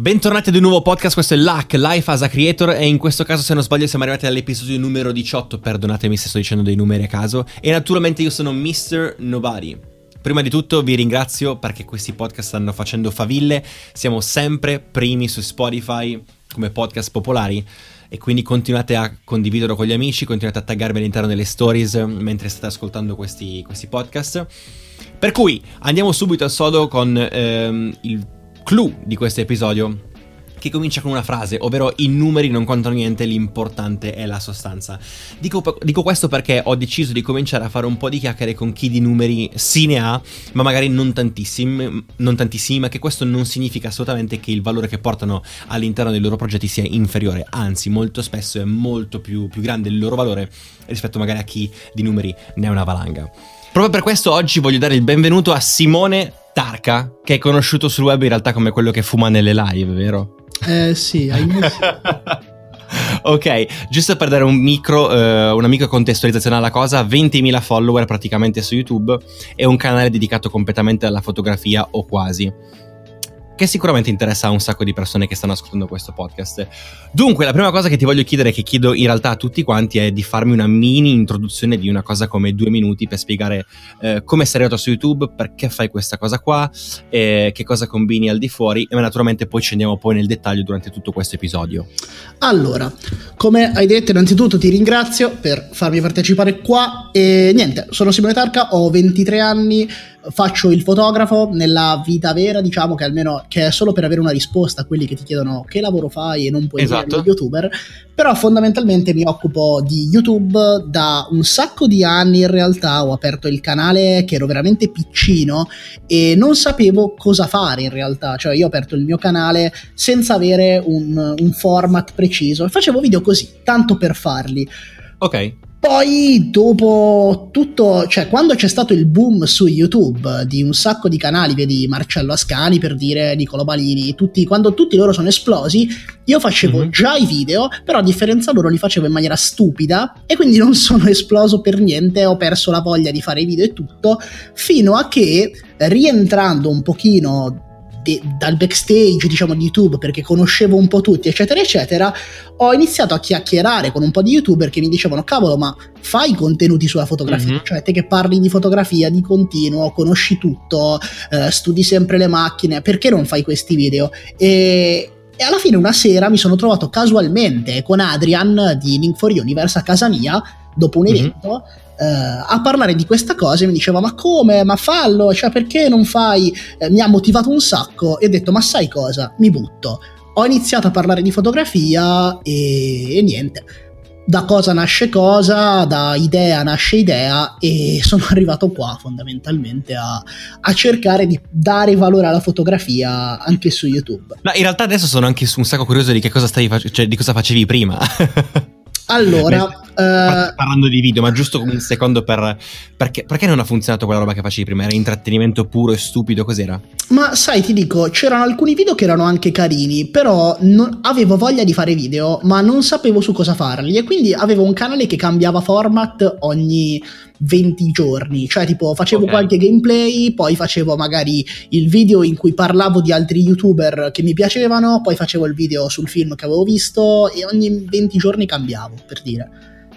Bentornati ad un nuovo podcast, questo è LAC, Life as a Creator e in questo caso se non sbaglio siamo arrivati all'episodio numero 18, perdonatemi se sto dicendo dei numeri a caso, e naturalmente io sono Mr. Nobody. Prima di tutto vi ringrazio perché questi podcast stanno facendo faville, siamo sempre primi su Spotify come podcast popolari e quindi continuate a condividerlo con gli amici, continuate a taggarmi all'interno delle stories mentre state ascoltando questi, questi podcast. Per cui andiamo subito al sodo con ehm, il clou di questo episodio che comincia con una frase, ovvero i numeri non contano niente, l'importante è la sostanza. Dico, dico, questo perché ho deciso di cominciare a fare un po' di chiacchiere con chi di numeri sì ne ha, ma magari non tantissimi, non tantissimi, ma che questo non significa assolutamente che il valore che portano all'interno dei loro progetti sia inferiore, anzi molto spesso è molto più, più grande il loro valore rispetto magari a chi di numeri ne ha una valanga. Proprio per questo oggi voglio dare il benvenuto a Simone Tarka, che è conosciuto sul web in realtà come quello che fuma nelle live, vero? Eh sì, hai ok, giusto per dare un micro, eh, una micro contestualizzazione alla cosa, 20.000 follower praticamente su YouTube e un canale dedicato completamente alla fotografia o quasi che sicuramente interessa a un sacco di persone che stanno ascoltando questo podcast. Dunque, la prima cosa che ti voglio chiedere, che chiedo in realtà a tutti quanti, è di farmi una mini introduzione di una cosa come due minuti per spiegare eh, come sei arrivato su YouTube, perché fai questa cosa qua, eh, che cosa combini al di fuori e naturalmente poi scendiamo poi nel dettaglio durante tutto questo episodio. Allora, come hai detto, innanzitutto ti ringrazio per farmi partecipare qua e niente, sono Simone Tarca, ho 23 anni, faccio il fotografo nella vita vera, diciamo che almeno che è solo per avere una risposta a quelli che ti chiedono che lavoro fai e non puoi esatto. youtuber, però fondamentalmente mi occupo di YouTube da un sacco di anni in realtà, ho aperto il canale che ero veramente piccino e non sapevo cosa fare in realtà, cioè io ho aperto il mio canale senza avere un, un format preciso e facevo video così, tanto per farli. Ok. Poi dopo tutto, cioè quando c'è stato il boom su YouTube di un sacco di canali, vedi Marcello Ascani per dire Nicolo Balini, tutti, quando tutti loro sono esplosi, io facevo mm-hmm. già i video, però a differenza loro li facevo in maniera stupida e quindi non sono esploso per niente, ho perso la voglia di fare i video e tutto, fino a che rientrando un pochino de, dal backstage diciamo di YouTube perché conoscevo un po' tutti eccetera eccetera ho iniziato a chiacchierare con un po' di youtuber che mi dicevano cavolo ma fai contenuti sulla fotografia mm-hmm. cioè te che parli di fotografia di continuo conosci tutto eh, studi sempre le macchine perché non fai questi video e e alla fine una sera mi sono trovato casualmente con Adrian di Link for Universe a casa mia dopo un mhm. evento mm-hmm a parlare di questa cosa e mi diceva ma come, ma fallo, cioè perché non fai, eh, mi ha motivato un sacco e ho detto ma sai cosa, mi butto. Ho iniziato a parlare di fotografia e, e niente da cosa nasce cosa, da idea nasce idea e sono arrivato qua fondamentalmente a, a, cercare di dare valore alla fotografia anche su YouTube. No, in realtà adesso sono anche un sacco curioso di che cosa stavi facendo, cioè di cosa facevi prima. Allora, uh, parlando di video, ma giusto un secondo per perché, perché, non ha funzionato quella roba che facevi prima? Era intrattenimento puro e stupido, cos'era? Ma sai, ti dico, c'erano alcuni video che erano anche carini, però non, avevo voglia di fare video, ma non sapevo su cosa farli e quindi avevo un canale che cambiava format ogni 20 giorni, cioè tipo facevo okay. qualche gameplay, poi facevo magari il video in cui parlavo di altri youtuber che mi piacevano, poi facevo il video sul film che avevo visto e ogni 20 giorni cambiavo, per dire.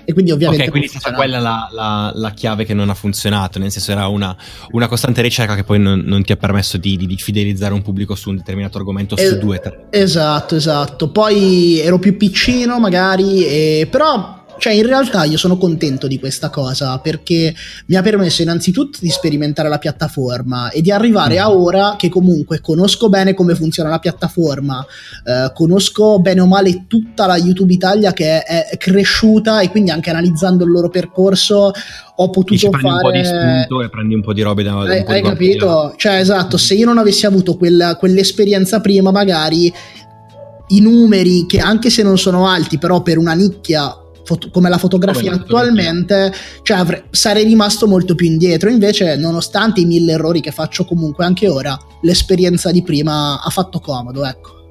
E quindi ovviamente... Ok, quindi è stata quella la, la, la, chiave che non ha funzionato, nel senso era una, una costante ricerca che poi non, non ti ha permesso di, di, di, fidelizzare un pubblico su un determinato argomento es- su due, tre. Esatto, esatto. Poi ero più piccino magari, e, però cioè, in realtà io sono contento di questa cosa perché mi ha permesso innanzitutto di sperimentare la piattaforma e di arrivare a mm. ora che comunque conosco bene come funziona la piattaforma, eh, conosco bene o male tutta la YouTube Italia che è, è cresciuta e quindi anche analizzando il loro percorso ho potuto Dici, prendi fare... un po' di spunto e prendi un po' di robe da... Hai, hai capito? Cioè, esatto, se io non avessi avuto quella, quell'esperienza prima, magari i numeri che anche se non sono alti, però per una nicchia foto- come la fotografia come attualmente, cioè avre- sarei rimasto molto più indietro. Invece, nonostante i mille errori che faccio comunque anche ora, l'esperienza di prima ha fatto comodo, ecco.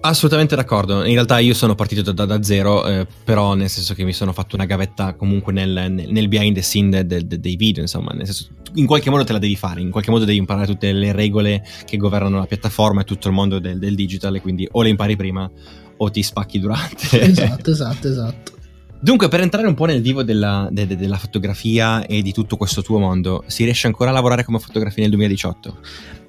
Assolutamente d'accordo, in realtà io sono partito da, da zero, eh, però nel senso che mi sono fatto una gavetta comunque nel, nel, behind the scene de, de, dei video, insomma, nel senso, in qualche modo te la devi fare, in qualche modo devi imparare tutte le regole che governano la piattaforma e tutto il mondo del, del digital, quindi o le impari prima o ti spacchi durante. Esatto, esatto, esatto. Dunque, per entrare un po' nel vivo della, de, de, della fotografia e di tutto questo tuo mondo, si riesce ancora a lavorare come fotografia nel 2018?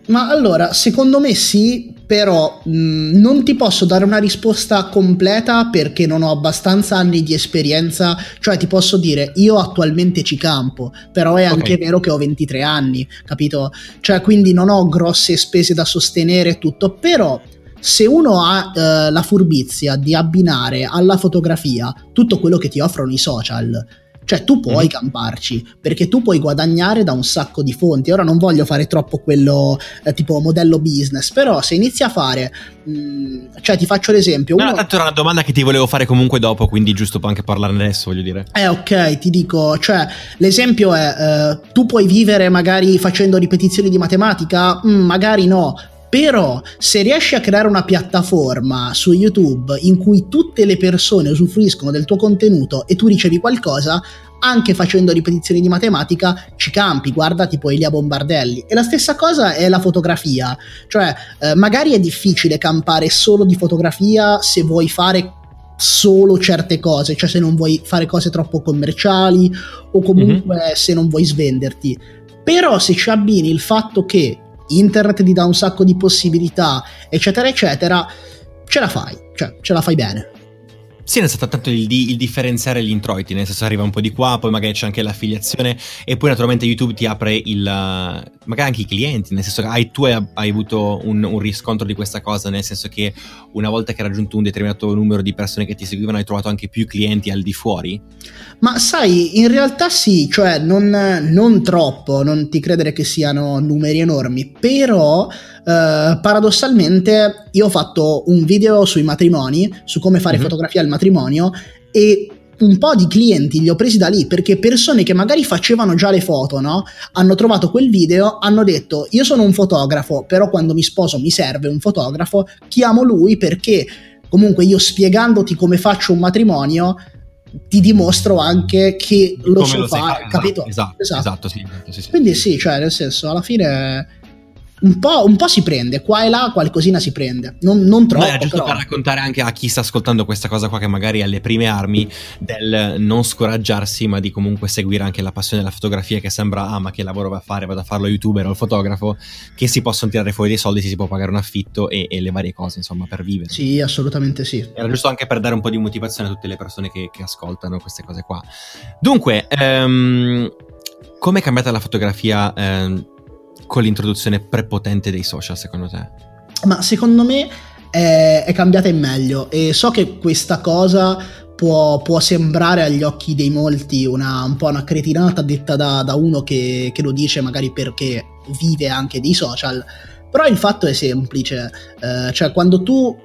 Ma allora, secondo me sì, però mh, non ti posso dare una risposta completa perché non ho abbastanza anni di esperienza, cioè ti posso dire io attualmente ci campo, però è anche okay. vero che ho 23 anni, capito? Cioè quindi non ho grosse spese da sostenere tutto, però se uno ha eh, la furbizia di abbinare alla fotografia tutto quello che ti offrono i social, cioè tu puoi mm. camparci perché tu puoi guadagnare da un sacco di fonti. Ora non voglio fare troppo quello eh, tipo modello business, però se inizi a fare, mh, mm, cioè ti faccio l'esempio. No, uno... tanto era una domanda che ti volevo fare comunque dopo, quindi giusto anche parlarne adesso, voglio dire. Eh ok, ti dico, cioè l'esempio è eh, tu puoi vivere magari facendo ripetizioni di matematica? Mm, magari no, però se riesci a creare una piattaforma su YouTube in cui tutte le persone usufruiscono del tuo contenuto e tu ricevi qualcosa, anche facendo ripetizioni di matematica ci campi, guarda tipo Elia Bombardelli. E la stessa cosa è la fotografia, cioè eh, magari è difficile campare solo di fotografia se vuoi fare solo certe cose, cioè se non vuoi fare cose troppo commerciali o comunque mm-hmm. se non vuoi svenderti. Però se ci abbini il fatto che internet ti dà un sacco di possibilità, eccetera, eccetera, ce la fai, cioè ce la fai bene. Sì, è stato tanto il, il, differenziare gli introiti, nel senso arriva un po' di qua, poi magari c'è anche l'affiliazione e poi naturalmente YouTube ti apre il... magari anche i clienti, nel senso che hai, tu hai, hai avuto un, un, riscontro di questa cosa, nel senso che una volta che hai raggiunto un determinato numero di persone che ti seguivano hai trovato anche più clienti al di fuori? Ma sai, in realtà sì, cioè non, non troppo, non ti credere che siano numeri enormi, però eh, paradossalmente io ho fatto un video sui matrimoni, su come fare mm-hmm. fotografia al matrimonio e un po' di clienti li ho presi da lì perché persone che magari facevano già le foto, no? Hanno trovato quel video, hanno detto io sono un fotografo, però quando mi sposo mi serve un fotografo, chiamo lui perché comunque io spiegandoti come faccio un matrimonio ti dimostro anche che lo come so fare, capito? Esatto, esatto. esatto sì, sì, sì, Quindi sì, cioè nel senso alla fine un po', un po', si prende, qua e là qualcosina si prende, non, non troppo. No, è giusto però. per raccontare anche a chi sta ascoltando questa cosa qua che magari ha le prime armi del non scoraggiarsi ma di comunque seguire anche la passione della fotografia che sembra ah ma che lavoro va a fare, vado a farlo youtuber o il fotografo, che si possono tirare fuori dei soldi, si può pagare un affitto e, e le varie cose insomma per vivere. Sì, assolutamente sì. Era giusto anche per dare un po' di motivazione a tutte le persone che, che ascoltano queste cose qua. Dunque, um, come è cambiata la fotografia? Um, con l'introduzione prepotente dei social, secondo te? Ma secondo me è, è cambiata in meglio e so che questa cosa può, può, sembrare agli occhi dei molti una, un po' una cretinata detta da, da uno che, che, lo dice magari perché vive anche dei social, però il fatto è semplice, eh, cioè quando tu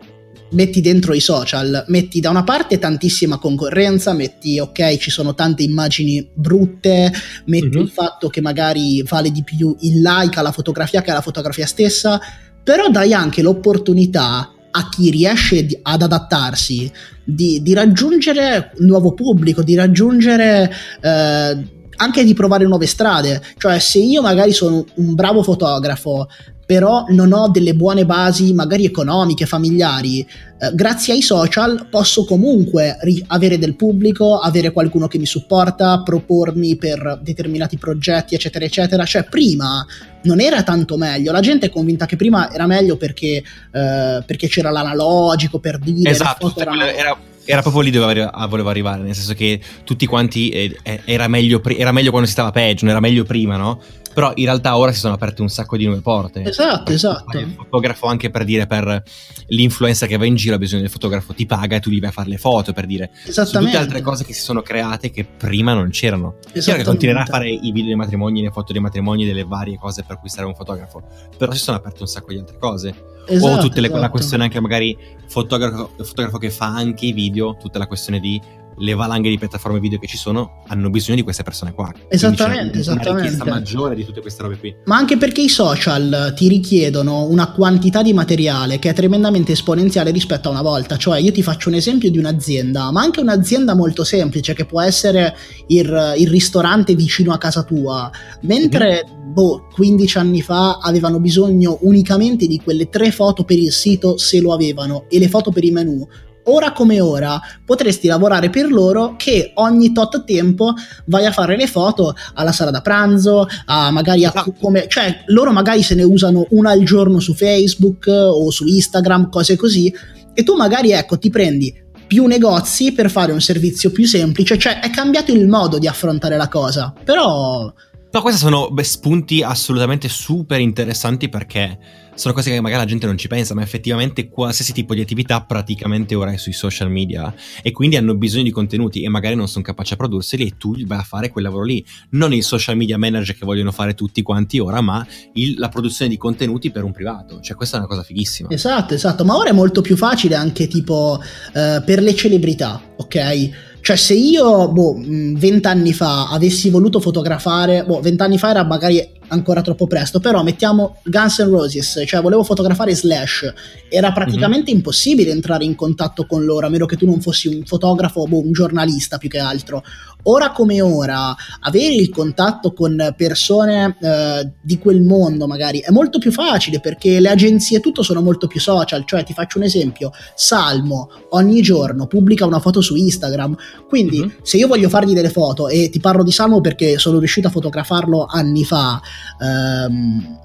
metti dentro i social, metti da una parte tantissima concorrenza, metti ok ci sono tante immagini brutte, metti mm-hmm. il fatto che magari vale di più il like alla fotografia che alla fotografia stessa, però dai anche l'opportunità a chi riesce ad adattarsi di, di raggiungere un nuovo pubblico, di raggiungere... Eh, anche di provare nuove strade, cioè se io magari sono un bravo fotografo, però non ho delle buone basi magari economiche, familiari, eh, grazie ai social posso comunque ri- avere del pubblico, avere qualcuno che mi supporta, propormi per determinati progetti, eccetera, eccetera. Cioè prima non era tanto meglio, la gente è convinta che prima era meglio perché, eh, perché c'era l'analogico per dire... Esatto, era, era proprio lì dove volevo arrivare, nel senso che tutti quanti eh, eh era, meglio, era meglio quando si stava peggio, non era meglio prima, no? Però in realtà ora si sono aperte un sacco di nuove porte. Esatto, esatto. Il fotografo anche per dire per l'influenza che va in giro ha bisogno del fotografo, ti paga e tu gli vai a fare le foto per dire. Esattamente. tutte altre cose che si sono create che prima non c'erano. Chiaro che continuerà a fare i video dei matrimoni, le foto dei matrimoni, delle varie cose per cui sarà un fotografo. Però si sono aperte un sacco di altre cose. Esatto, o tutte le, esatto. la questione anche magari fotografo, fotografo che fa anche i video, tutta la questione di le valanghe di piattaforme video che ci sono hanno bisogno di queste persone qua. Esattamente, esattamente. Una richiesta maggiore di tutte queste robe qui. Ma anche perché i social ti richiedono una quantità di materiale che è tremendamente esponenziale rispetto a una volta. Cioè, io ti faccio un esempio di un'azienda, ma anche un'azienda molto semplice che può essere il, il ristorante vicino a casa tua. Mentre, mm-hmm. boh, 15 anni fa avevano bisogno unicamente di quelle tre foto per il sito se lo avevano e le foto per i menu ora come ora potresti lavorare per loro che ogni tot tempo vai a fare le foto alla sala da pranzo, a magari a esatto. come, cioè loro magari se ne usano una al giorno su Facebook o su Instagram, cose così, e tu magari ecco ti prendi più negozi per fare un servizio più semplice, cioè è cambiato il modo di affrontare la cosa, però... No, questi sono beh, spunti assolutamente super interessanti perché sono cose che magari la gente non ci pensa, ma effettivamente qualsiasi tipo di attività praticamente ora è sui social media e quindi hanno bisogno di contenuti e magari non sono capaci a produrseli e tu vai a fare quel lavoro lì. Non il social media manager che vogliono fare tutti quanti ora, ma il, la produzione di contenuti per un privato. Cioè questa è una cosa fighissima. Esatto, esatto, ma ora è molto più facile anche tipo eh, per le celebrità, ok? Cioè, se io, boh, vent'anni fa avessi voluto fotografare, boh, vent'anni fa era magari ancora troppo presto, però mettiamo Guns N' Roses, cioè volevo fotografare Slash, era praticamente mm-hmm. impossibile entrare in contatto con loro, a meno che tu non fossi un fotografo, boh, un giornalista più che altro. Ora come ora, avere il contatto con persone eh, di quel mondo magari è molto più facile perché le agenzie tutto sono molto più social, cioè ti faccio un esempio, Salmo ogni giorno pubblica una foto su Instagram, quindi mm-hmm. se io voglio fargli delle foto e ti parlo di Salmo perché sono riuscito a fotografarlo anni fa, ehm,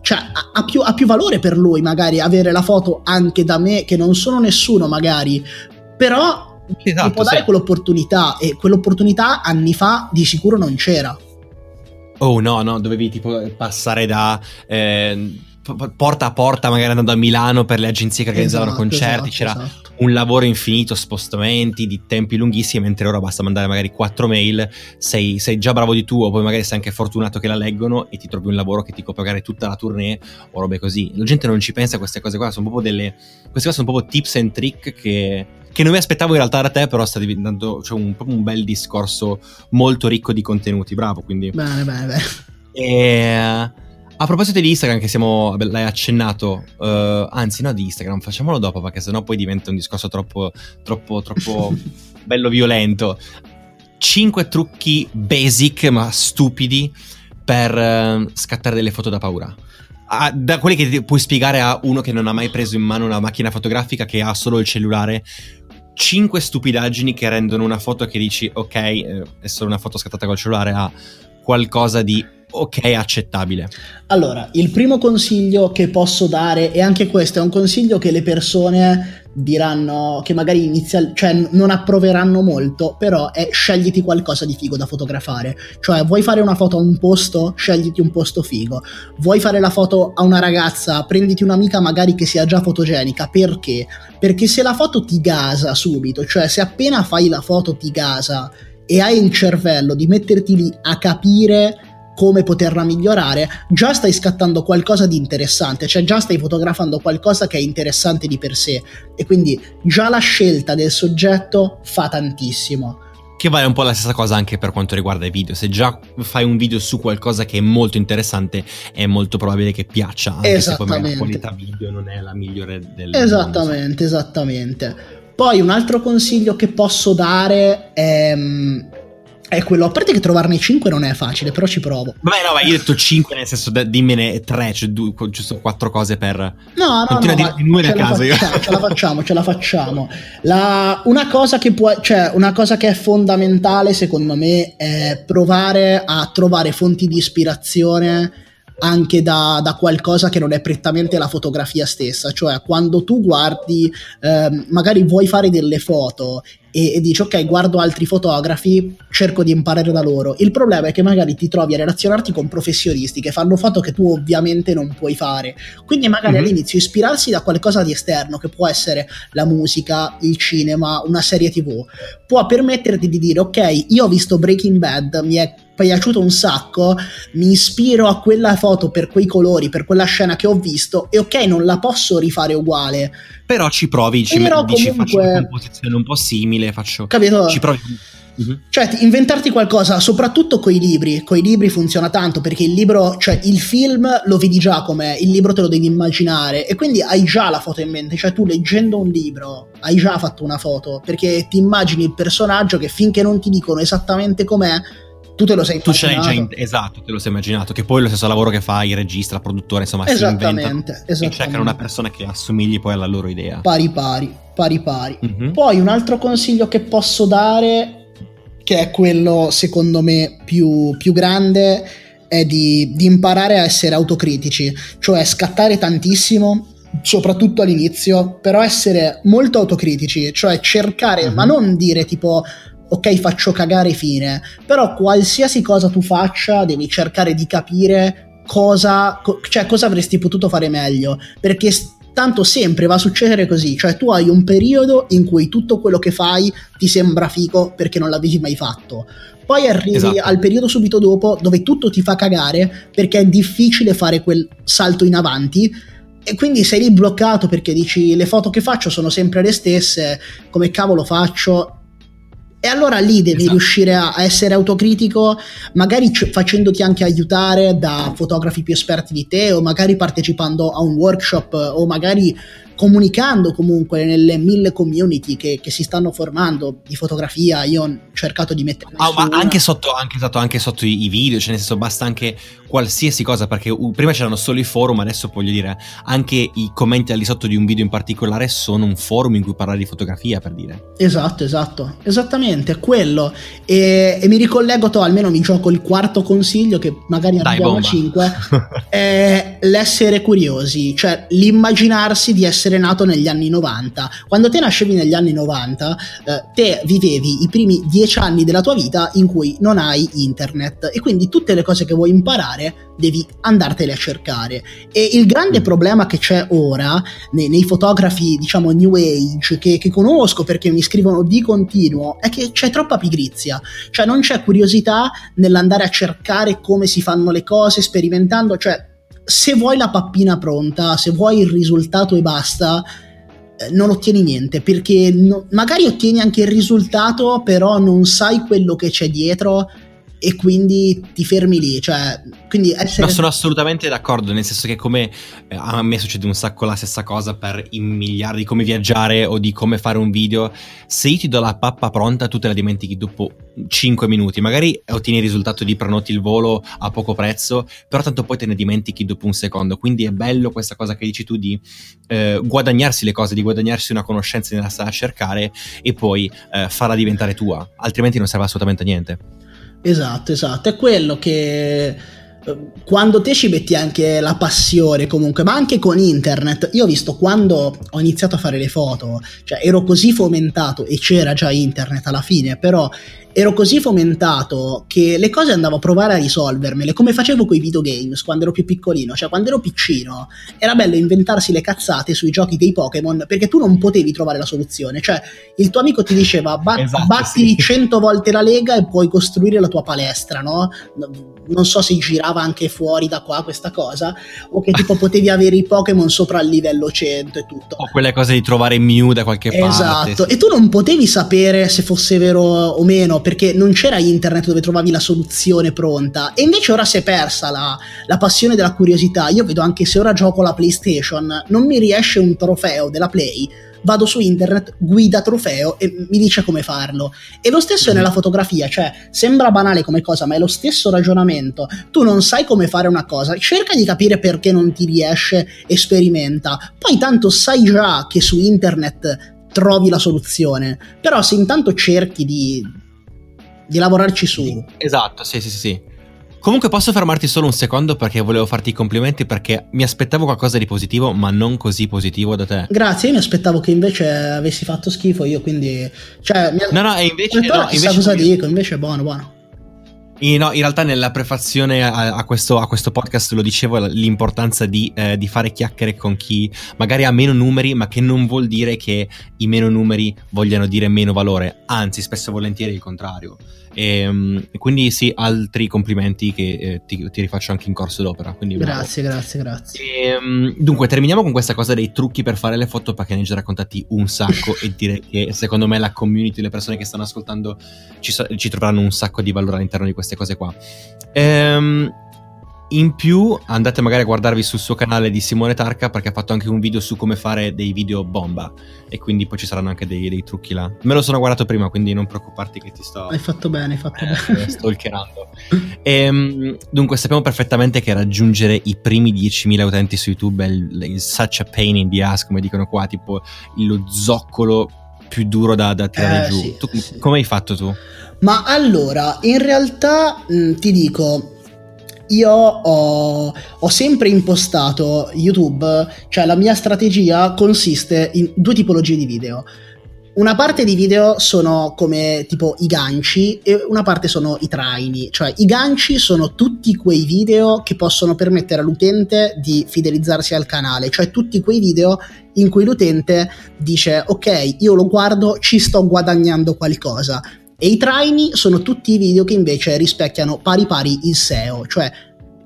cioè ha, ha, più, ha, più, valore per lui magari avere la foto anche da me che non sono nessuno magari. Però esatto, mi può dare sì. quell'opportunità e quell'opportunità anni fa di sicuro non c'era oh no no dovevi tipo passare da eh, porta a porta magari andando a Milano per le agenzie che organizzavano esatto, concerti esatto, c'era esatto un lavoro infinito, spostamenti di tempi lunghissimi, mentre ora basta mandare magari quattro mail, sei, sei, già bravo di tuo, poi magari sei anche fortunato che la leggono e ti trovi un lavoro che ti copre magari tutta la tournée o robe così. La gente non ci pensa a queste cose qua, sono proprio delle... queste cose sono proprio tips and trick che, che non mi aspettavo in realtà da te, però sta diventando cioè, un, proprio un bel discorso molto ricco di contenuti, bravo, quindi... Bene, bene, bene. E... A proposito di Instagram, che siamo, l'hai accennato, uh, anzi no di Instagram, facciamolo dopo perché sennò poi diventa un discorso troppo, troppo, troppo bello violento. Cinque trucchi basic ma stupidi per uh, scattare delle foto da paura. Ah, da quelli che puoi spiegare a uno che non ha mai preso in mano una macchina fotografica, che ha solo il cellulare, cinque stupidaggini che rendono una foto che dici ok, eh, è solo una foto scattata col cellulare a qualcosa di ok, accettabile. Allora, il primo consiglio che posso dare, e anche questo è un consiglio che le persone diranno che magari inizial, cioè non approveranno molto, però è scegliti qualcosa di figo da fotografare. Cioè, vuoi fare una foto a un posto, scegliti un posto figo. Vuoi fare la foto a una ragazza, prenditi un'amica magari che sia già fotogenica. Perché? Perché se la foto ti gasa subito, cioè se appena fai la foto ti gasa e hai il cervello di metterti lì a capire come poterla migliorare, già stai scattando qualcosa di interessante, cioè già stai fotografando qualcosa che è interessante di per sé e quindi già la scelta del soggetto fa tantissimo. Che vale un po' la stessa cosa anche per quanto riguarda i video. Se già fai un video su qualcosa che è molto interessante, è molto probabile che piaccia, anche se poi la qualità video non è la migliore del Esattamente, esattamente. Poi un altro consiglio che posso dare è mm, è quello, a parte che trovarne 5 non è facile, però ci provo. Vabbè, no, ma io ho detto 5, nel senso, dimmene 3, cioè due, giusto 4 cose per. No, no, Continua no. dire numeri a caso. Facciamo, ce la facciamo, ce la facciamo. La, una cosa che può, cioè, una cosa che è fondamentale, secondo me, è provare a trovare fonti di ispirazione anche da, da, qualcosa che non è prettamente la fotografia stessa, cioè quando tu guardi, eh, magari vuoi fare delle foto e, e, dici ok guardo altri fotografi cerco di imparare da loro. Il problema è che magari ti trovi a relazionarti con professionisti che fanno foto che tu ovviamente non puoi fare. Quindi magari mm-hmm. all'inizio ispirarsi da qualcosa di esterno che può essere la musica il cinema una serie tv può permetterti di dire ok io ho visto Breaking Bad mi è piaciuto un sacco, mi ispiro a quella foto per quei colori, per quella scena che ho visto e ok, non la posso rifare uguale. Però ci provi, ci Però dici comunque- faccio una composizione un po' simile, faccio... Capito? Ci provi. Mhm. Cioè, ti- inventarti qualcosa, soprattutto coi libri. Coi libri funziona tanto perché il libro, cioè il film lo vedi già com'è, il libro te lo devi immaginare e quindi hai già la foto in mente. Cioè, tu leggendo un libro hai già fatto una foto perché ti immagini il personaggio che finché non ti dicono esattamente com'è, tu te lo sei Tu ce l'hai già immaginato. Esatto, te lo sei immaginato. Che poi è lo stesso lavoro che fa il regista, il produttore, insomma, si inventano Esattamente, e cercano una persona che assomigli poi alla loro idea. Pari pari, pari pari. Mhm. Poi un altro consiglio che posso dare, che è quello secondo me più, più grande, è di, di imparare a essere autocritici, cioè scattare tantissimo, soprattutto all'inizio, però essere molto autocritici, cioè cercare, Mhm. ma non dire tipo ok faccio cagare fine, però qualsiasi cosa tu faccia devi cercare di capire cosa, co- cioè, cosa avresti potuto fare meglio, perché tanto sempre va a succedere così, cioè tu hai un periodo in cui tutto quello che fai ti sembra figo perché non l'avevi mai fatto. Poi arrivi Esatto. al periodo subito dopo dove tutto ti fa cagare perché è difficile fare quel salto in avanti e quindi sei lì bloccato perché dici le foto che faccio sono sempre le stesse, come cavolo faccio? E allora lì devi Esatto. riuscire a, a essere autocritico, magari c- facendoti anche aiutare da fotografi più esperti di te, o magari partecipando a un workshop, o magari comunicando comunque nelle mille community che, che si stanno formando di fotografia. Io ho cercato di mettere. Ah, ma anche sotto, anche, esatto, anche sotto i, i video, cioè nel senso basta anche qualsiasi cosa, perché prima c'erano solo i forum, adesso voglio dire, anche i commenti al di sotto di un video in particolare sono un forum in cui parlare di fotografia, per dire. Esatto, esatto, esattamente, è quello. E, e mi ricollego, to, almeno mi gioco il quarto consiglio, che magari arriviamo a. 5, è l'essere curiosi, cioè l'immaginarsi di essere nato negli anni 90. Quando te nascevi negli anni 90, eh, te vivevi i primi dieci anni della tua vita in cui non hai internet e quindi tutte le cose che vuoi imparare devi andartele a cercare. E il grande Mm. problema che c'è ora nei, nei fotografi, diciamo, new age, che, che conosco perché mi scrivono di continuo, è che c'è troppa pigrizia, cioè non c'è curiosità nell'andare a cercare come si fanno le cose, sperimentando, cioè se vuoi la pappina pronta, se vuoi il risultato e basta, eh, non ottieni niente, perché no- magari ottieni anche il risultato, però non sai quello che c'è dietro e quindi ti fermi lì, cioè, quindi essere... No, sono assolutamente d'accordo, nel senso che come eh, a me succede un sacco la stessa cosa per i miliardi di come viaggiare o di come fare un video, se io ti do la pappa pronta tu te la dimentichi dopo 5 minuti, magari ottieni il risultato di prenoti il volo a poco prezzo, però tanto poi te ne dimentichi dopo un secondo, quindi è bello questa cosa che dici tu di eh, guadagnarsi le cose, di guadagnarsi una conoscenza nella strada a cercare e poi eh, farla diventare tua, altrimenti non serve assolutamente a niente. Esatto, esatto, è quello che eh, quando te ci metti anche la passione comunque, ma anche con internet, io ho visto quando ho iniziato a fare le foto, cioè ero così fomentato e c'era già internet alla fine, però ero così fomentato che le cose andavo a provare a risolvermele, come facevo con i videogames quando ero più piccolino, cioè quando ero piccino era bello inventarsi le cazzate sui giochi dei Pokémon perché tu non potevi trovare la soluzione, cioè il tuo amico ti diceva "Ba- Esatto, batti sì. 100 volte la lega e puoi costruire la tua palestra, no? Non so se girava anche fuori da qua questa cosa o che tipo potevi avere i Pokémon sopra il livello 100 e tutto. O quelle cose di trovare Mew da qualche parte. Esatto, e tu non potevi sapere se fosse vero o meno perché non c'era internet dove trovavi la soluzione pronta e invece ora si è persa la, la passione della curiosità. Io vedo anche se ora gioco la PlayStation, non mi riesce un trofeo della Play, vado su internet, guida trofeo e mi dice come farlo. E lo stesso è Mhm. nella fotografia, cioè sembra banale come cosa, ma è lo stesso ragionamento. Tu non sai come fare una cosa, cerca di capire perché non ti riesce sperimenta. Poi tanto sai già che su internet trovi la soluzione, però se intanto cerchi di, di lavorarci su. Esatto, sì, sì, sì, sì. Comunque posso fermarti solo un secondo perché volevo farti i complimenti perché mi aspettavo qualcosa di positivo, ma non così positivo da te. Grazie, io mi aspettavo che invece avessi fatto schifo io, quindi... Cioè, mi No, no, e invece, no, invece cosa dico, invece è buono, buono. No, in realtà nella prefazione a, a, questo, a, questo, podcast lo dicevo l'importanza di, eh, di, fare chiacchiere con chi magari ha meno numeri, ma che non vuol dire che i meno numeri vogliano dire meno valore, anzi spesso e volentieri il contrario. E, ehm, quindi sì, altri complimenti che eh, ti, ti, rifaccio anche in corso d'opera. grazie, grazie, grazie. E, ehm, dunque, terminiamo con questa cosa dei trucchi per fare le foto, perché ne già raccontati un sacco e dire che secondo me la community, le persone che stanno ascoltando ci, ci troveranno un sacco di valore all'interno di queste cose qua. Ehm in più andate magari a guardarvi sul suo canale di Simone Tarca perché ha fatto anche un video su come fare dei video bomba e quindi poi ci saranno anche dei, dei trucchi là. Me lo sono guardato prima quindi non preoccuparti che ti sto... Hai fatto bene, hai fatto eh, bene. Stalkerando. e, ehm, dunque sappiamo perfettamente che raggiungere i primi 10.000 utenti su YouTube è il, il such a pain in the ass come dicono qua, tipo lo zoccolo più duro da, da tirare eh, giù. Sì, tu, sì. Come hai fatto tu? Ma allora, in realtà mh, ti dico io ho, ho, sempre impostato YouTube, cioè la mia strategia consiste in due tipologie di video. Una parte di video sono come tipo i ganci e una parte sono i traini, cioè i ganci sono tutti quei video che possono permettere all'utente di fidelizzarsi al canale, cioè tutti quei video in cui l'utente dice ok io lo guardo, ci sto guadagnando qualcosa, e i traini sono tutti i video che invece rispecchiano pari pari il SEO, cioè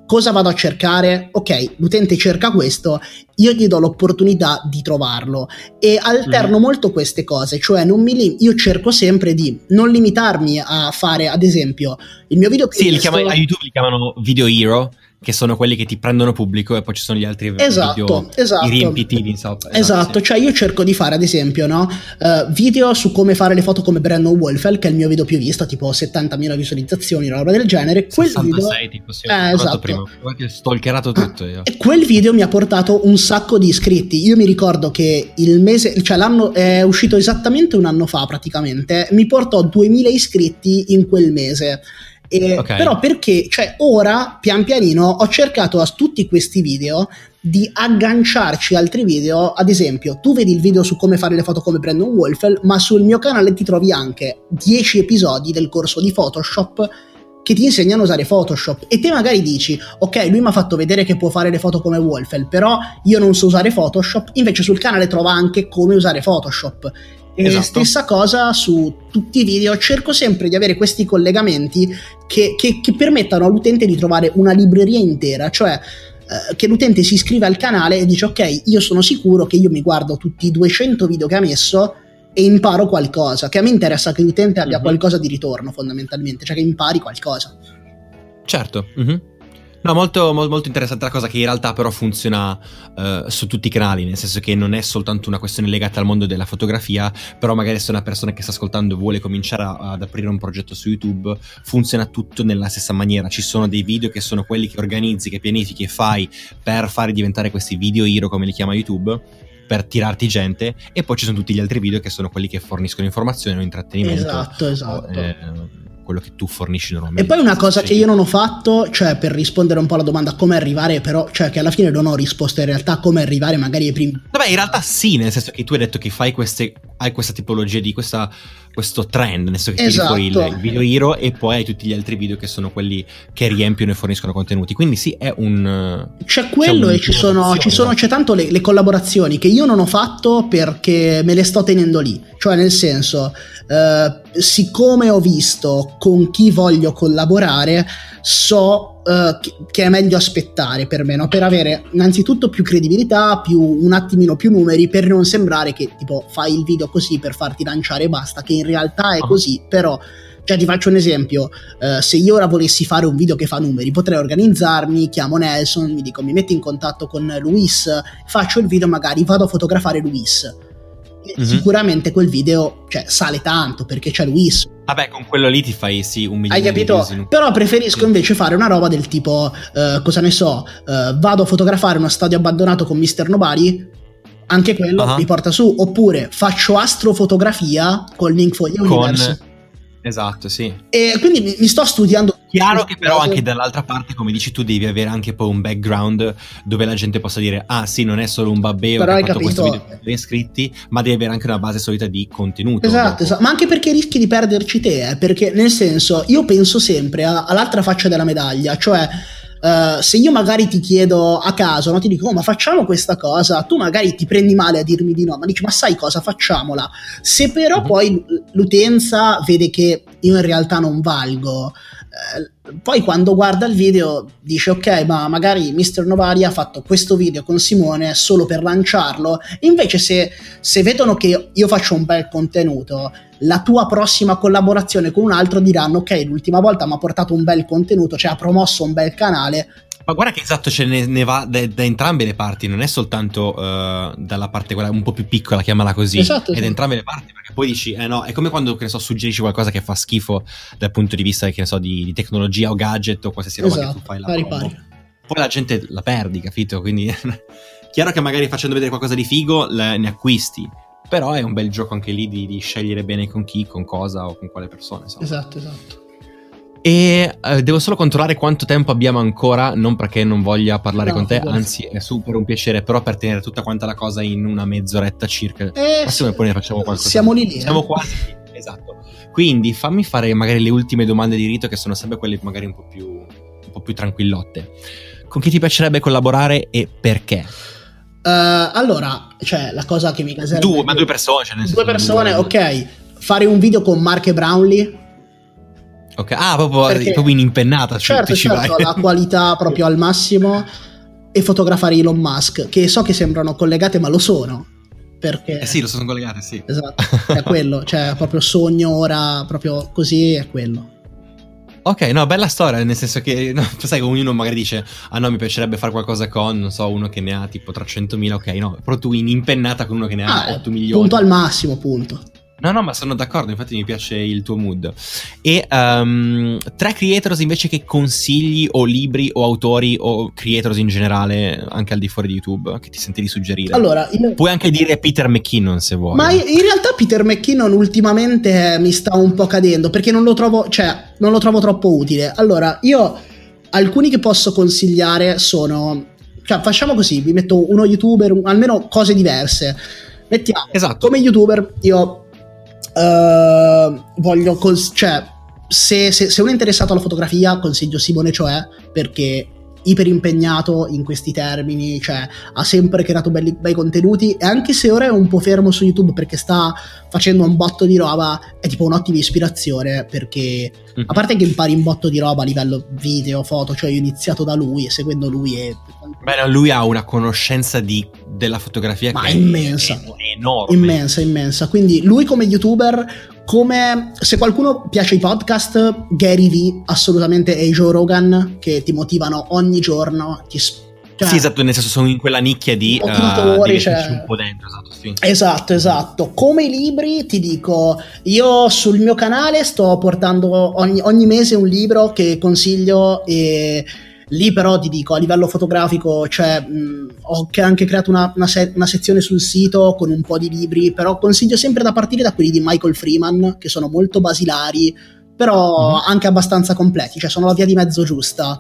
cosa vado a cercare? Ok, l'utente cerca questo, io gli do l'opportunità di trovarlo e alterno mm. molto queste cose, cioè lim- io cerco sempre di non limitarmi a fare, ad esempio, il mio video Sì, chiama- a YouTube li chiamano Video Hero che sono quelli che ti prendono pubblico e poi ci sono gli altri esatto, video esatto. i riempitivi insomma. esatto, esatto sì. cioè io cerco di fare ad esempio no, uh, video su come fare le foto come Brandon Wolfell che è il mio video più visto tipo 70.000 visualizzazioni una roba del genere quel 66 video tipo sì, eh, esatto. prima ho stalkerato tutto io. e quel video mi ha portato un sacco di iscritti io mi ricordo che il mese cioè l'anno è uscito esattamente un anno fa praticamente mi portò 2000 iscritti in quel mese eh, okay. Però perché, cioè, ora pian pianino ho cercato a tutti questi video di agganciarci altri video. Ad esempio, tu vedi il video su come fare le foto come Brandon Wolfell, ma sul mio canale ti trovi anche 10 episodi del corso di Photoshop che ti insegnano a usare Photoshop e te magari dici ok lui mi ha fatto vedere che può fare le foto come Wolfell però io non so usare Photoshop invece sul canale trova anche come usare Photoshop e esatto. stessa cosa su tutti i video, cerco sempre di avere questi collegamenti che, che, che permettano all'utente di trovare una libreria intera, cioè eh, che l'utente si iscrive al canale e dice ok, io sono sicuro che io mi guardo tutti i 200 video che ha messo e imparo qualcosa, che a me interessa che l'utente abbia mm-hmm. qualcosa di ritorno fondamentalmente, cioè che impari qualcosa. Certo. Mm-hmm. No, molto, molto, interessante la cosa che in realtà però funziona uh, su tutti i canali, nel senso che non è soltanto una questione legata al mondo della fotografia, però magari se una persona che sta ascoltando vuole cominciare a, ad aprire un progetto su YouTube, funziona tutto nella stessa maniera. Ci sono dei video che sono quelli che organizzi, che pianifichi e fai per fare diventare questi video hero, come li chiama YouTube per tirarti gente e poi ci sono tutti gli altri video che sono quelli che forniscono informazioni o intrattenimento. Esatto, esatto. O, eh, quello che tu fornisci normalmente. E poi una cosa che io non ho fatto, cioè per rispondere un po' alla domanda come arrivare, però, cioè che alla fine non ho risposto in realtà come arrivare magari ai primi... Vabbè, in realtà sì, nel senso che tu hai detto che fai queste, hai questa tipologia di questa questo trend, nel senso che esatto. tiri fuori il, il, video hero e poi hai tutti gli altri video che sono quelli che riempiono e forniscono contenuti. Quindi sì, è un... C'è quello c'è e ci sono, ci sono, c'è tanto le, le, collaborazioni che io non ho fatto perché me le sto tenendo lì. Cioè nel senso, eh, siccome ho visto con chi voglio collaborare, so Uh, che è meglio aspettare per me, no? per avere innanzitutto più credibilità, più, un attimino più numeri, per non sembrare che tipo fai il video così per farti lanciare e basta, che in realtà è ah. così, però cioè ti faccio un esempio, uh, se io ora volessi fare un video che fa numeri, potrei organizzarmi, chiamo Nelson, mi dico mi metti in contatto con Luis, faccio il video, magari vado a fotografare Luis mm-hmm. sicuramente quel video cioè, sale tanto perché c'è Luis. Vabbè, con quello lì ti fai sì un milione Hai capito? Di Però preferisco invece fare una roba del tipo, uh, cosa ne so, uh, vado a fotografare uno stadio abbandonato con Mr. Nobody, anche quello uh-huh. mi porta su, oppure faccio astrofotografia con Link for the Universe. Con... Esatto, sì. E quindi mi, mi sto studiando Chiaro che però anche dall'altra parte, come dici tu, devi avere anche poi un background dove la gente possa dire ah sì, non è solo un babbeo però che ha fatto capito. questo video per iscritti, ma devi avere anche una base solita di contenuto. Esatto, esatto, ma anche perché rischi di perderci te, eh, perché nel senso io penso sempre all'altra faccia della medaglia, cioè Uh, se io magari ti chiedo a caso, no, ti dico, oh, ma facciamo questa cosa, tu magari ti prendi male a dirmi di no, ma dici, ma sai cosa, facciamola. Se però mm-hmm. poi l'utenza vede che io in realtà non valgo, poi quando guarda il video dice ok ma magari Mr. Novari ha fatto questo video con Simone solo per lanciarlo invece se, se vedono che io faccio un bel contenuto la tua prossima collaborazione con un altro diranno ok l'ultima volta mi ha portato un bel contenuto cioè ha promosso un bel canale ma guarda che esatto, ce ne, ne va da, da, entrambe le parti, non è soltanto uh, dalla parte quella un po' più piccola, chiamala così, esatto, è da entrambe le parti, perché poi dici, eh no, è come quando, che ne so, suggerisci qualcosa che fa schifo dal punto di vista, che ne so, di, di tecnologia o gadget o qualsiasi roba esatto, che tu fai là. Pari, pari. Poi la gente la perdi, capito? Quindi, chiaro che magari facendo vedere qualcosa di figo ne acquisti, però è un bel gioco anche lì di, di, scegliere bene con chi, con cosa o con quale persona. Insomma. Esatto, esatto. E eh, devo solo controllare quanto tempo abbiamo ancora, non perché non voglia parlare no, con te, anzi è super un piacere, però per tenere tutta quanta la cosa in una mezz'oretta circa. Eh, Massimo poi ne facciamo qualcosa. Siamo lì lì. Siamo eh. quasi esatto. Quindi fammi fare magari le ultime domande di rito che sono sempre quelle magari un po' più, un po più tranquillotte. Con chi ti piacerebbe collaborare e perché? Uh, allora, cioè, la cosa che mi caserebbe... Due, ma due persone. Cioè due persone, due. ok. Fare un video con Mark e Brownlee Ok, ah, proprio, Perché, proprio in impennata. Certo, ci certo, la qualità proprio al massimo e fotografare Elon Musk, che so che sembrano collegate, ma lo sono. Perché... Eh sì, lo sono collegate, sì. Esatto, è quello, cioè proprio sogno ora, proprio così, è quello. Ok, no, bella storia, nel senso che, no, sai, ognuno magari dice, ah no, mi piacerebbe fare qualcosa con, non so, uno che ne ha tipo 300.000, ok, no, però tu in impennata con uno che ne ha ah, 8 milioni. Punto al massimo, punto. No, no, ma sono d'accordo, infatti mi piace il tuo mood. E um, tre creators invece che consigli o libri o autori o creators in generale, anche al di fuori di YouTube, che ti senti di suggerire? Allora, io... puoi anche dire Peter McKinnon se vuoi. Ma in realtà Peter McKinnon ultimamente mi sta un po' cadendo perché non lo trovo, cioè, non lo trovo troppo utile. Allora, io alcuni che posso consigliare sono cioè, facciamo così, vi metto uno youtuber, almeno cose diverse. Mettiamo esatto. come youtuber io Uh, voglio cons- cioè, se, se, se, uno è interessato alla fotografia, consiglio Simone Cioè perché iper impegnato in questi termini, cioè ha sempre creato belli, bei contenuti e anche se ora è un po' fermo su YouTube perché sta facendo un botto di roba, è tipo un'ottima ispirazione perché mm-hmm. a parte che impari un botto di roba a livello video, foto, cioè ho iniziato da lui e seguendo lui è... Beh, lui ha una conoscenza di, della fotografia Ma che è immensa, è enorme. Immensa, immensa. Quindi lui come youtuber come se qualcuno piace i podcast, Gary V assolutamente e Joe Rogan che ti motivano ogni giorno, ti cioè, sì, esatto, nel senso sono in quella nicchia di motivatori, uh, cioè... un po' dentro, esatto, sì. esatto, esatto. Come i libri, ti dico, io sul mio canale sto portando ogni, ogni mese un libro che consiglio e Lì però ti dico, a livello fotografico, cioè, mh, ho anche creato una, una, se- una, sezione sul sito con un po' di libri, però consiglio sempre da partire da quelli di Michael Freeman, che sono molto basilari, però mm-hmm. anche abbastanza completi, cioè sono la via di mezzo giusta.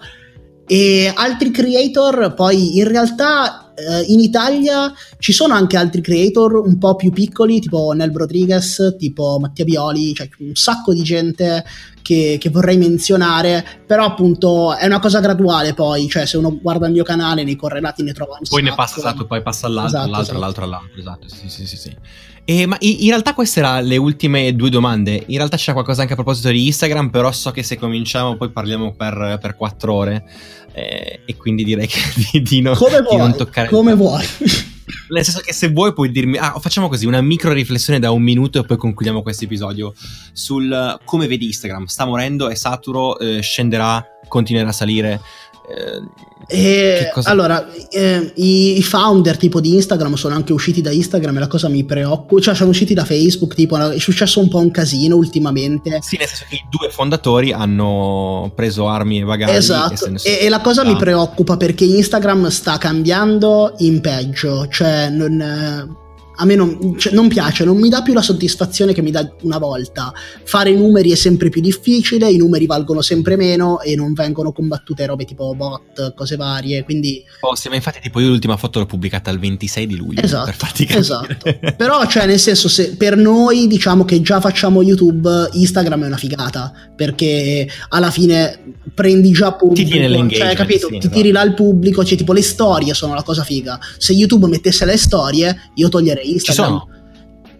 E altri creator, poi in realtà eh, in Italia ci sono anche altri creator un po' più piccoli, tipo Nel Rodriguez, tipo Mattia Bioli, cioè un sacco di gente che, che, vorrei menzionare, però appunto è una cosa graduale poi, cioè se uno guarda il mio canale nei correlati ne trova un Poi ne passa, esatto, poi passa all'altro, esatto, all'altro, esatto. all'altro, all'altro, esatto, sì, sì, sì, sì. E, ma in, realtà queste erano le ultime due domande, in realtà c'è qualcosa anche a proposito di Instagram, però so che se cominciamo poi parliamo per, per quattro ore eh, e quindi direi che di, di, no, come di vuoi, non toccare... Come vuoi. Nel senso che se vuoi puoi dirmi, ah, facciamo così, una micro riflessione da un minuto e poi concludiamo questo episodio sul come vedi Instagram. Sta morendo, è saturo, eh, scenderà, continuerà a salire. Eh, cosa... Allora, eh, i, founder tipo di Instagram sono anche usciti da Instagram e la cosa mi preoccupa, cioè sono usciti da Facebook, tipo è successo un po' un casino ultimamente. Sì, nel senso che i due fondatori hanno preso armi e bagagli. Esatto, e, e, e la cosa mi preoccupa perché Instagram sta cambiando in peggio, cioè non a me non, cioè, non, piace, non mi dà più la soddisfazione che mi dà una volta. Fare i numeri è sempre più difficile, i numeri valgono sempre meno e non vengono combattute robe tipo bot, cose varie, quindi... Oh, sì, ma infatti tipo io l'ultima foto l'ho pubblicata il 26 di luglio. Esatto, per farti esatto. Però, cioè, nel senso, se per noi diciamo che già facciamo YouTube, Instagram è una figata, perché alla fine prendi già pubblico. Ti tiene. Cioè, capito? Sì, Ti tiri là il pubblico, cioè tipo le storie sono la cosa figa. Se YouTube mettesse le storie, io toglierei Instagram. Ci sono.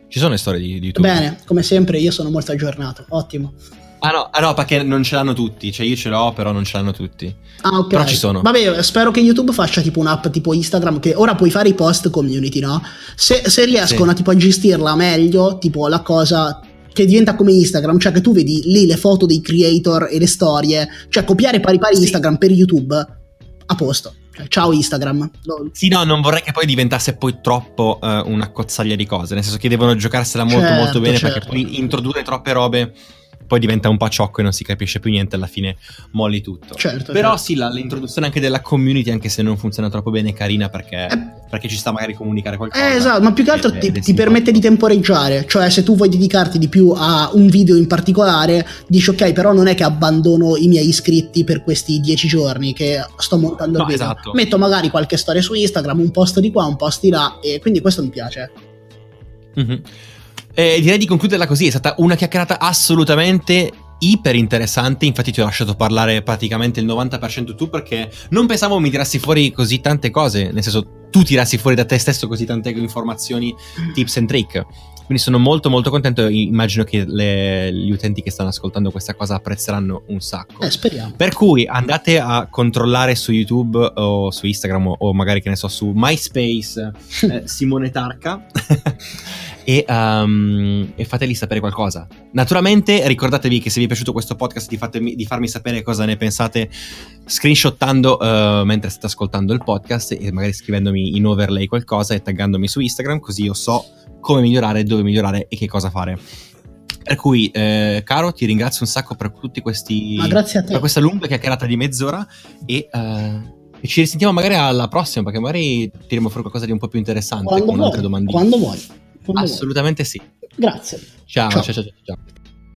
Ci sono le storie di, di YouTube. Bene, come sempre io sono molto aggiornato, ottimo. Ah no, ah no, perché non ce l'hanno tutti, cioè io ce l'ho però non ce l'hanno tutti. Ah ok. Però ci sono. Vabbè, spero che YouTube faccia tipo un'app tipo Instagram che ora puoi fare i post community, no? Se, se riescono sì. a, tipo, a gestirla meglio, tipo la cosa che diventa come Instagram, cioè che tu vedi lì le foto dei creator e le storie, cioè copiare pari pari sì. Instagram per YouTube, a posto. Ciao Instagram. Sì, no, non vorrei che poi diventasse poi troppo uh, una cozzaglia di cose, nel senso che devono giocarsela molto certo, molto bene certo. perché poi introdurre troppe robe poi diventa un paciocco e non si capisce più niente, alla fine molli tutto. Certo, Però certo. sì, la, l'introduzione anche della community, anche se non funziona troppo bene, è carina perché, eh, perché ci sta magari comunicare qualcosa. Eh, esatto, ma più che altro ti, ti permette di temporeggiare, cioè se tu vuoi dedicarti di più a un video in particolare, dici ok, però non è che abbandono i miei iscritti per questi dieci giorni che sto montando no, il video. Esatto. Metto magari qualche storia su Instagram, un post di qua, un post di là e quindi questo mi piace. Mm-hmm. Eh, direi di concluderla così, è stata una chiacchierata assolutamente iper interessante, infatti ti ho lasciato parlare praticamente il 90% tu perché non pensavo mi tirassi fuori così tante cose, nel senso tu tirassi fuori da te stesso così tante informazioni, tips and trick. Quindi sono molto molto contento, immagino che le, gli utenti che stanno ascoltando questa cosa apprezzeranno un sacco. Eh, speriamo. Per cui andate a controllare su YouTube o su Instagram o, magari che ne so su MySpace eh, Simone Tarca e, um, e, fateli sapere qualcosa. Naturalmente ricordatevi che se vi è piaciuto questo podcast di, fatemi, di farmi sapere cosa ne pensate screenshottando uh, mentre state ascoltando il podcast e magari scrivendomi in overlay qualcosa e taggandomi su Instagram così io so come migliorare, dove migliorare e che cosa fare. Per cui, eh, caro, ti ringrazio un sacco per tutti questi. Ma grazie a te. Per questa lunga chiacchierata di mezz'ora e, uh, e ci risentiamo magari alla prossima, perché magari tireremo fuori qualcosa di un po' più interessante quando con vuoi, altre domandine. Quando vuoi. Assolutamente sì. Grazie. ciao, ciao, ciao. ciao. ciao.